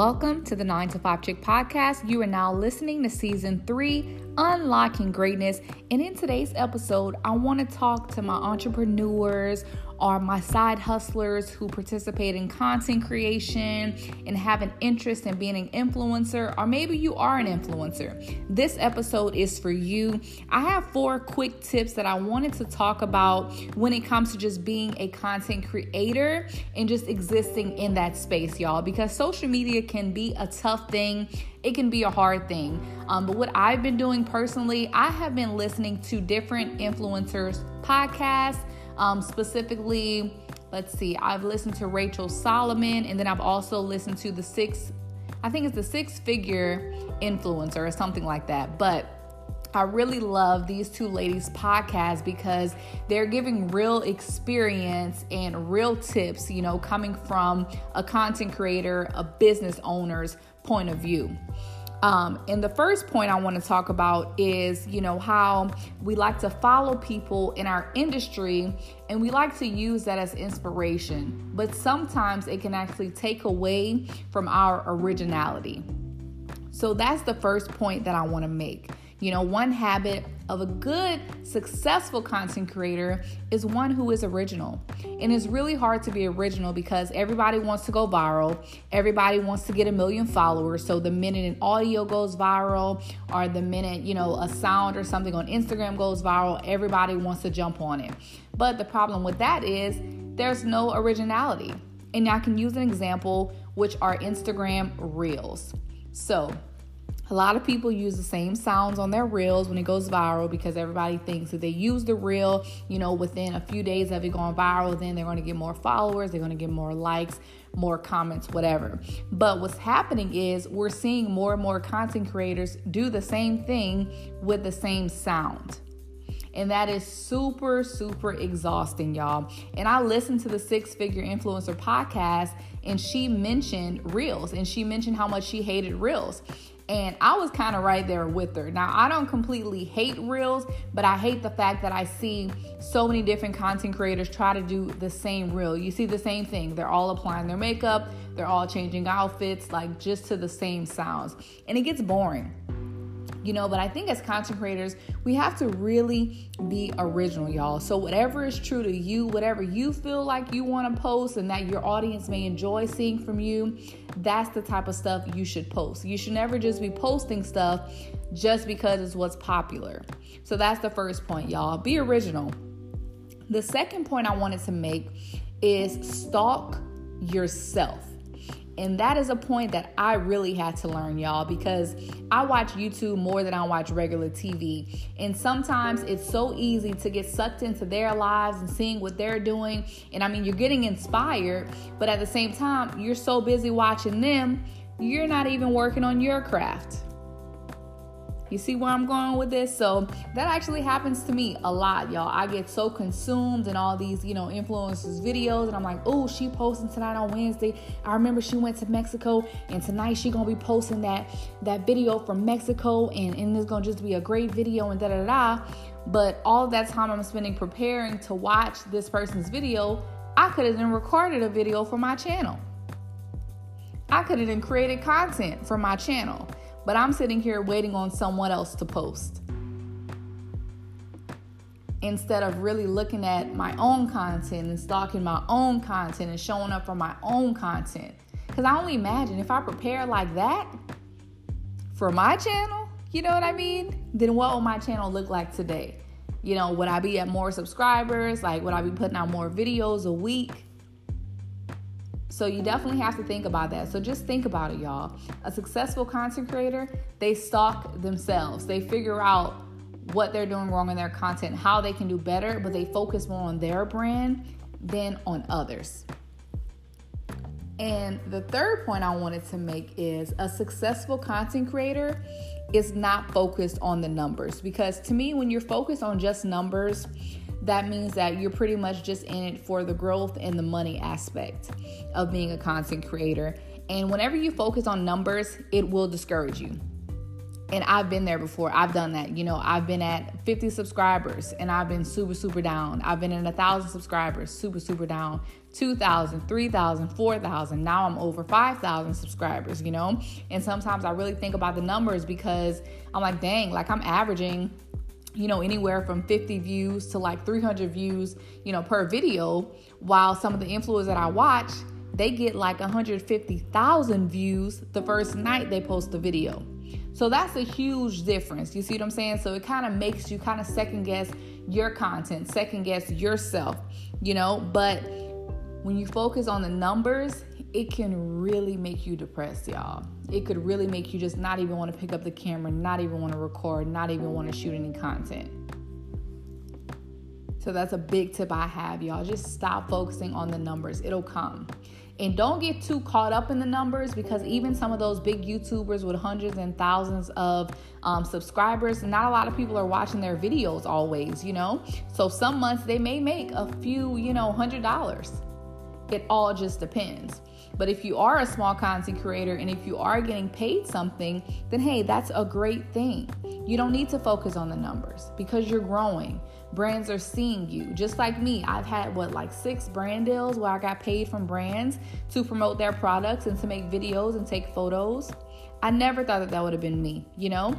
Welcome to the 9 to 5 Chick podcast. You are now listening to season 3, Unlocking Greatness. And in today's episode, I want to talk to my entrepreneurs are my side hustlers who participate in content creation and have an interest in being an influencer, or maybe you are an influencer. This episode is for you. I have four quick tips that I wanted to talk about when it comes to just being a content creator and just existing in that space, y'all, because social media can be a tough thing it can be a hard thing. Um, but what I've been doing personally, I have been listening to different influencers' podcasts um, specifically, let's see, I've listened to Rachel Solomon, and then I've also listened to the six, I think it's the six figure influencer or something like that. But I really love these two ladies' podcast because they're giving real experience and real tips, you know, coming from a content creator, a business owner's point of view. Um, and the first point I want to talk about is, you know, how we like to follow people in our industry and we like to use that as inspiration, but sometimes it can actually take away from our originality. So that's the first point that I want to make. You know, one habit of a good, successful content creator is one who is original. And it's really hard to be original because everybody wants to go viral. Everybody wants to get a million followers. So the minute an audio goes viral or the minute, you know, a sound or something on Instagram goes viral, everybody wants to jump on it. But the problem with that is there's no originality. And I can use an example, which are Instagram Reels. So, a lot of people use the same sounds on their reels when it goes viral because everybody thinks that they use the reel, you know, within a few days of it going viral, then they're going to get more followers, they're going to get more likes, more comments, whatever. But what's happening is we're seeing more and more content creators do the same thing with the same sound. And that is super, super exhausting, y'all. And I listened to the Six Figure Influencer podcast, and she mentioned Reels, and she mentioned how much she hated Reels. And I was kind of right there with her. Now, I don't completely hate reels, but I hate the fact that I see so many different content creators try to do the same reel. You see the same thing. They're all applying their makeup, they're all changing outfits, like just to the same sounds. And it gets boring you know but i think as content creators we have to really be original y'all. So whatever is true to you whatever you feel like you want to post and that your audience may enjoy seeing from you that's the type of stuff you should post. You should never just be posting stuff just because it's what's popular. So that's the first point y'all. Be original. The second point i wanted to make is stalk yourself and that is a point that I really had to learn, y'all, because I watch YouTube more than I watch regular TV. And sometimes it's so easy to get sucked into their lives and seeing what they're doing. And I mean, you're getting inspired, but at the same time, you're so busy watching them, you're not even working on your craft. You see where I'm going with this? So that actually happens to me a lot, y'all. I get so consumed in all these, you know, influencers videos, and I'm like, oh, she posting tonight on Wednesday. I remember she went to Mexico, and tonight she gonna be posting that that video from Mexico, and, and it's gonna just be a great video and da da da. But all that time I'm spending preparing to watch this person's video, I could have then recorded a video for my channel. I could have then created content for my channel. But I'm sitting here waiting on someone else to post. Instead of really looking at my own content and stalking my own content and showing up for my own content. Because I only imagine if I prepare like that for my channel, you know what I mean? Then what will my channel look like today? You know, would I be at more subscribers? Like, would I be putting out more videos a week? So you definitely have to think about that. So just think about it, y'all. A successful content creator, they stalk themselves. They figure out what they're doing wrong in their content, how they can do better, but they focus more on their brand than on others. And the third point I wanted to make is a successful content creator is not focused on the numbers because to me, when you're focused on just numbers, that means that you're pretty much just in it for the growth and the money aspect of being a content creator. And whenever you focus on numbers, it will discourage you. and I've been there before. I've done that. You know, I've been at 50 subscribers and I've been super, super down. I've been at a thousand subscribers, super, super down. 2,000, 3,000, 4,000. Now I'm over 5,000 subscribers, you know? And sometimes I really think about the numbers because I'm like, dang, like I'm averaging, you know, anywhere from 50 views to like 300 views, you know, per video, while some of the influencers that I watch, they get like 150,000 views the first night they post the video. So that's a huge difference. You see what I'm saying? So it kind of makes you kind of second guess your content, second guess yourself, you know? But when you focus on the numbers, it can really make you depressed, y'all. It could really make you just not even want to pick up the camera, not even want to record, not even want to shoot any content. So that's a big tip I have, y'all. Just stop focusing on the numbers, it'll come. And don't get too caught up in the numbers because even some of those big YouTubers with hundreds and thousands of um, subscribers, not a lot of people are watching their videos always, you know? So some months they may make a few, you know, hundred dollars. It all just depends. But if you are a small content creator and if you are getting paid something, then hey, that's a great thing. You don't need to focus on the numbers because you're growing. Brands are seeing you. Just like me, I've had what, like six brand deals where I got paid from brands to promote their products and to make videos and take photos. I never thought that that would have been me, you know?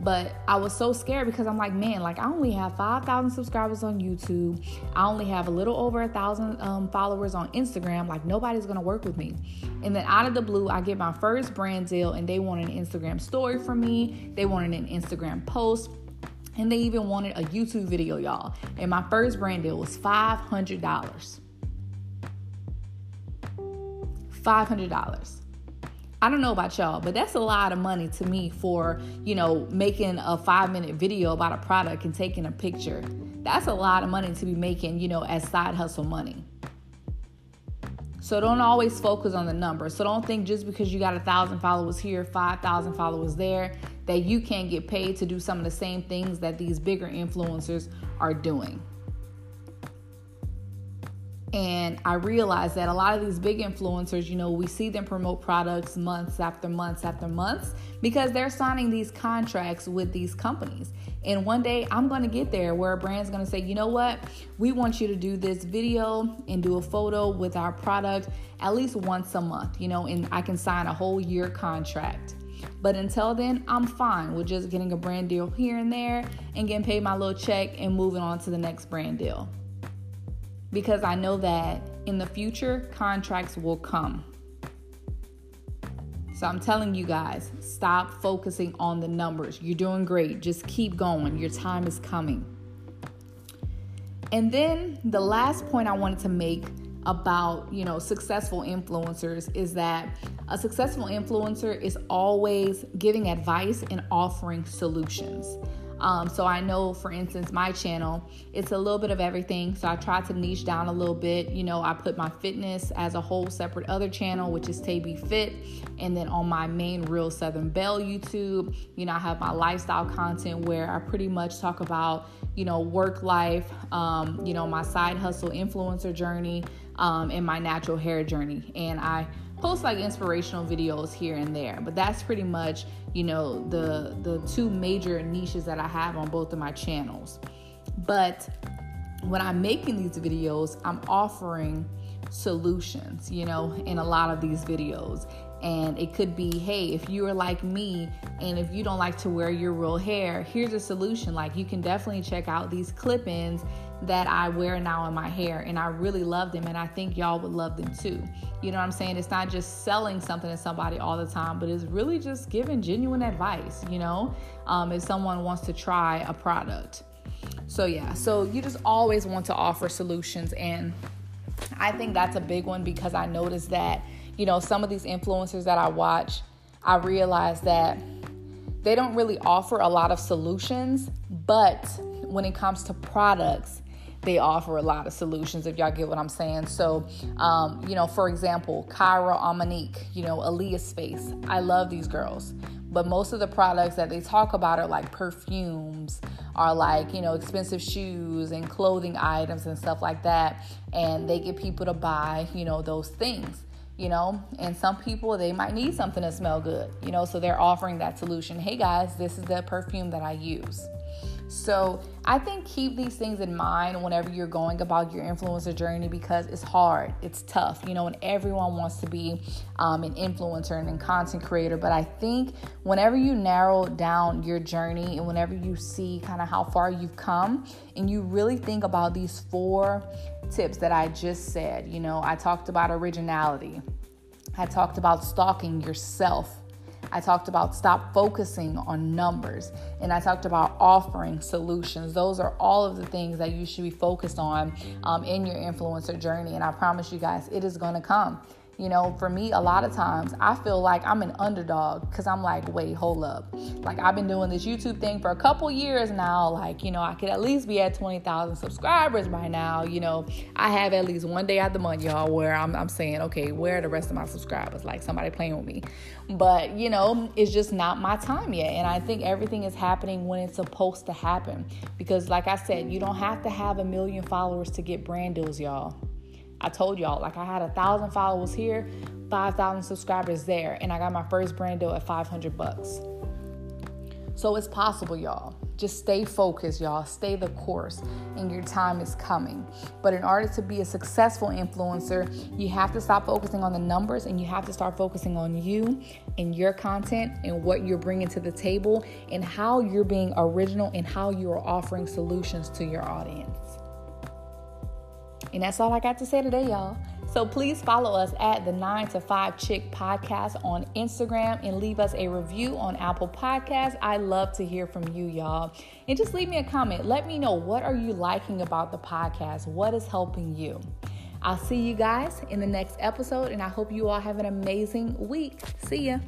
But I was so scared because I'm like, man, like I only have 5,000 subscribers on YouTube. I only have a little over a thousand um, followers on Instagram. Like nobody's gonna work with me. And then out of the blue, I get my first brand deal and they wanted an Instagram story from me. They wanted an Instagram post. And they even wanted a YouTube video, y'all. And my first brand deal was $500. $500. I don't know about y'all, but that's a lot of money to me for, you know, making a five minute video about a product and taking a picture. That's a lot of money to be making, you know, as side hustle money. So don't always focus on the number. So don't think just because you got a thousand followers here, 5,000 followers there, that you can't get paid to do some of the same things that these bigger influencers are doing. And I realized that a lot of these big influencers, you know, we see them promote products months after months after months because they're signing these contracts with these companies. And one day I'm to get there where a brand's to say, you know what? We want you to do this video and do a photo with our product at least once a month, you know, and I can sign a whole year contract. But until then, I'm fine with just getting a brand deal here and there and getting paid my little check and moving on to the next brand deal because I know that in the future, contracts will come. So I'm telling you guys, stop focusing on the numbers. You're doing great. Just keep going. Your time is coming. And then the last point I wanted to make about, you know, successful influencers is that a successful influencer is always giving advice and offering solutions. Um, so I know, for instance, my channel, it's a little bit of everything. So I try to niche down a little bit. You know, I put my fitness as a whole separate other channel, which is Taby Fit. And then on my main Real Southern Belle YouTube, you know, I have my lifestyle content where I pretty much talk about, you know, work life, um, you know, my side hustle influencer journey, um, and my natural hair journey. And I post like inspirational videos here and there but that's pretty much you know the the two major niches that i have on both of my channels. But when i'm making these videos i'm offering solutions you know in a lot of these videos and it could be hey if you are like me and if you don't like to wear your real hair here's a solution like you can definitely check out these clip-ins that I wear now in my hair, and I really love them, and I think y'all would love them too. You know what I'm saying? It's not just selling something to somebody all the time, but it's really just giving genuine advice, you know, um, if someone wants to try a product. So, yeah, so you just always want to offer solutions, and I think that's a big one because I noticed that, you know, some of these influencers that I watch, I realize that they don't really offer a lot of solutions, but when it comes to products, they offer a lot of solutions if y'all get what I'm saying. So, um, you know, for example, Kyra Amanique, you know, Aaliyah Space. I love these girls, but most of the products that they talk about are like perfumes, are like, you know, expensive shoes and clothing items and stuff like that. And they get people to buy, you know, those things. You know and some people they might need something to smell good you know so they're offering that solution hey guys this is the perfume that i use so I think keep these things in mind whenever you're going about your influencer journey because it's hard, it's tough, you know, and everyone wants to be um, an influencer and a content creator. But I think whenever you narrow down your journey and whenever you see kind of how far you've come and you really think about these four tips that I just said, you know, I talked about originality, I talked about stalking yourself I talked about stop focusing on numbers and I talked about offering solutions. Those are all of the things that you should be focused on um, in your influencer journey. And I promise you guys, it is going to come. You know, for me, a lot of times I feel like I'm an underdog because I'm like, wait, hold up. Like, I've been doing this YouTube thing for a couple years now. Like, you know, I could at least be at 20,000 subscribers by now. You know, I have at least one day at the month, y'all, where I'm, I'm saying, okay, where are the rest of my subscribers? Like, somebody playing with me. But, you know, it's just not my time yet. And I think everything is happening when it's supposed to happen. Because, like I said, you don't have to have a million followers to get brand deals, y'all. I told y'all, like I had a thousand followers here, 5,000 subscribers there, and I got my first brand deal at 500 bucks. So it's possible, y'all. Just stay focused, y'all. Stay the course, and your time is coming. But in order to be a successful influencer, you have to stop focusing on the numbers and you have to start focusing on you and your content and what you're bringing to the table and how you're being original and how you are offering solutions to your audience. And that's all I got to say today, y'all. So please follow us at the 9 to 5 Chick Podcast on Instagram and leave us a review on Apple Podcasts. I love to hear from you, y'all. And just leave me a comment. Let me know what are you liking about the podcast? What is helping you? I'll see you guys in the next episode, and I hope you all have an amazing week. See ya.